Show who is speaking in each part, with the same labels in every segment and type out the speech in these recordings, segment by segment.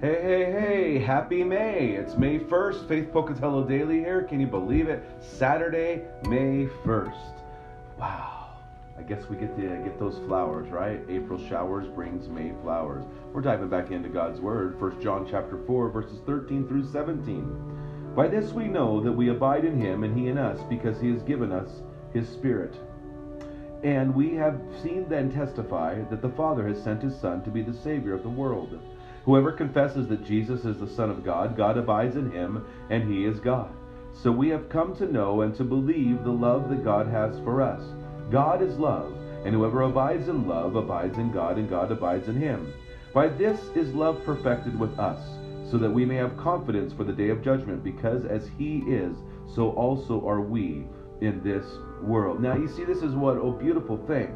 Speaker 1: Hey, hey, hey, happy May. It's May 1st, Faith Pocatello Daily here. Can you believe it? Saturday, May 1st. Wow. I guess we get to get those flowers, right? April showers brings May flowers. We're diving back into God's word, 1 John chapter 4 verses 13 through 17. By this we know that we abide in him and he in us because he has given us his spirit. And we have seen then testify that the Father has sent his son to be the savior of the world. Whoever confesses that Jesus is the Son of God, God abides in him, and he is God. So we have come to know and to believe the love that God has for us. God is love, and whoever abides in love abides in God, and God abides in him. By this is love perfected with us, so that we may have confidence for the day of judgment, because as he is, so also are we in this world. Now you see, this is what a beautiful thing.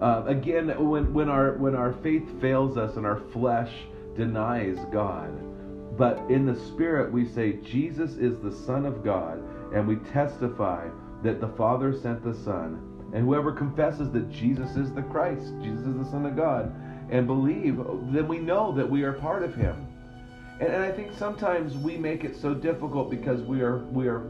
Speaker 1: Uh, again, when when our when our faith fails us and our flesh denies God. But in the Spirit, we say Jesus is the Son of God, and we testify that the Father sent the Son. And whoever confesses that Jesus is the Christ, Jesus is the Son of God, and believe, then we know that we are part of Him. And, and I think sometimes we make it so difficult because we are we are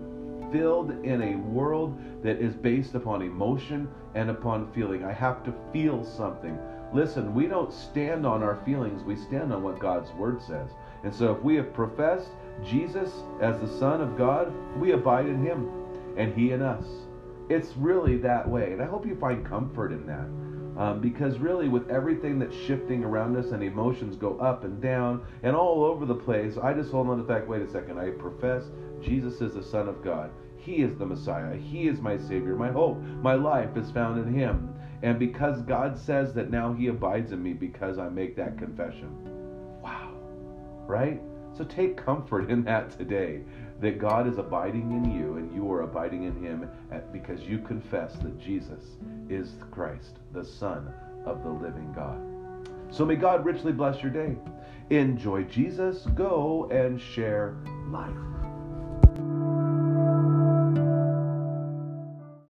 Speaker 1: filled in a world that is based upon emotion and upon feeling. I have to feel something. Listen, we don't stand on our feelings, we stand on what God's Word says. And so if we have professed Jesus as the Son of God, we abide in Him and He in us. It's really that way. And I hope you find comfort in that. Um, because really, with everything that's shifting around us and emotions go up and down and all over the place, I just hold on to the fact wait a second, I profess Jesus is the Son of God. He is the Messiah. He is my Savior. My hope, my life is found in Him. And because God says that now He abides in me because I make that confession. Wow. Right? So take comfort in that today that God is abiding in you and you are abiding in Him because you confess that Jesus is Christ, the Son of the living God. So may God richly bless your day. Enjoy Jesus. Go and share life.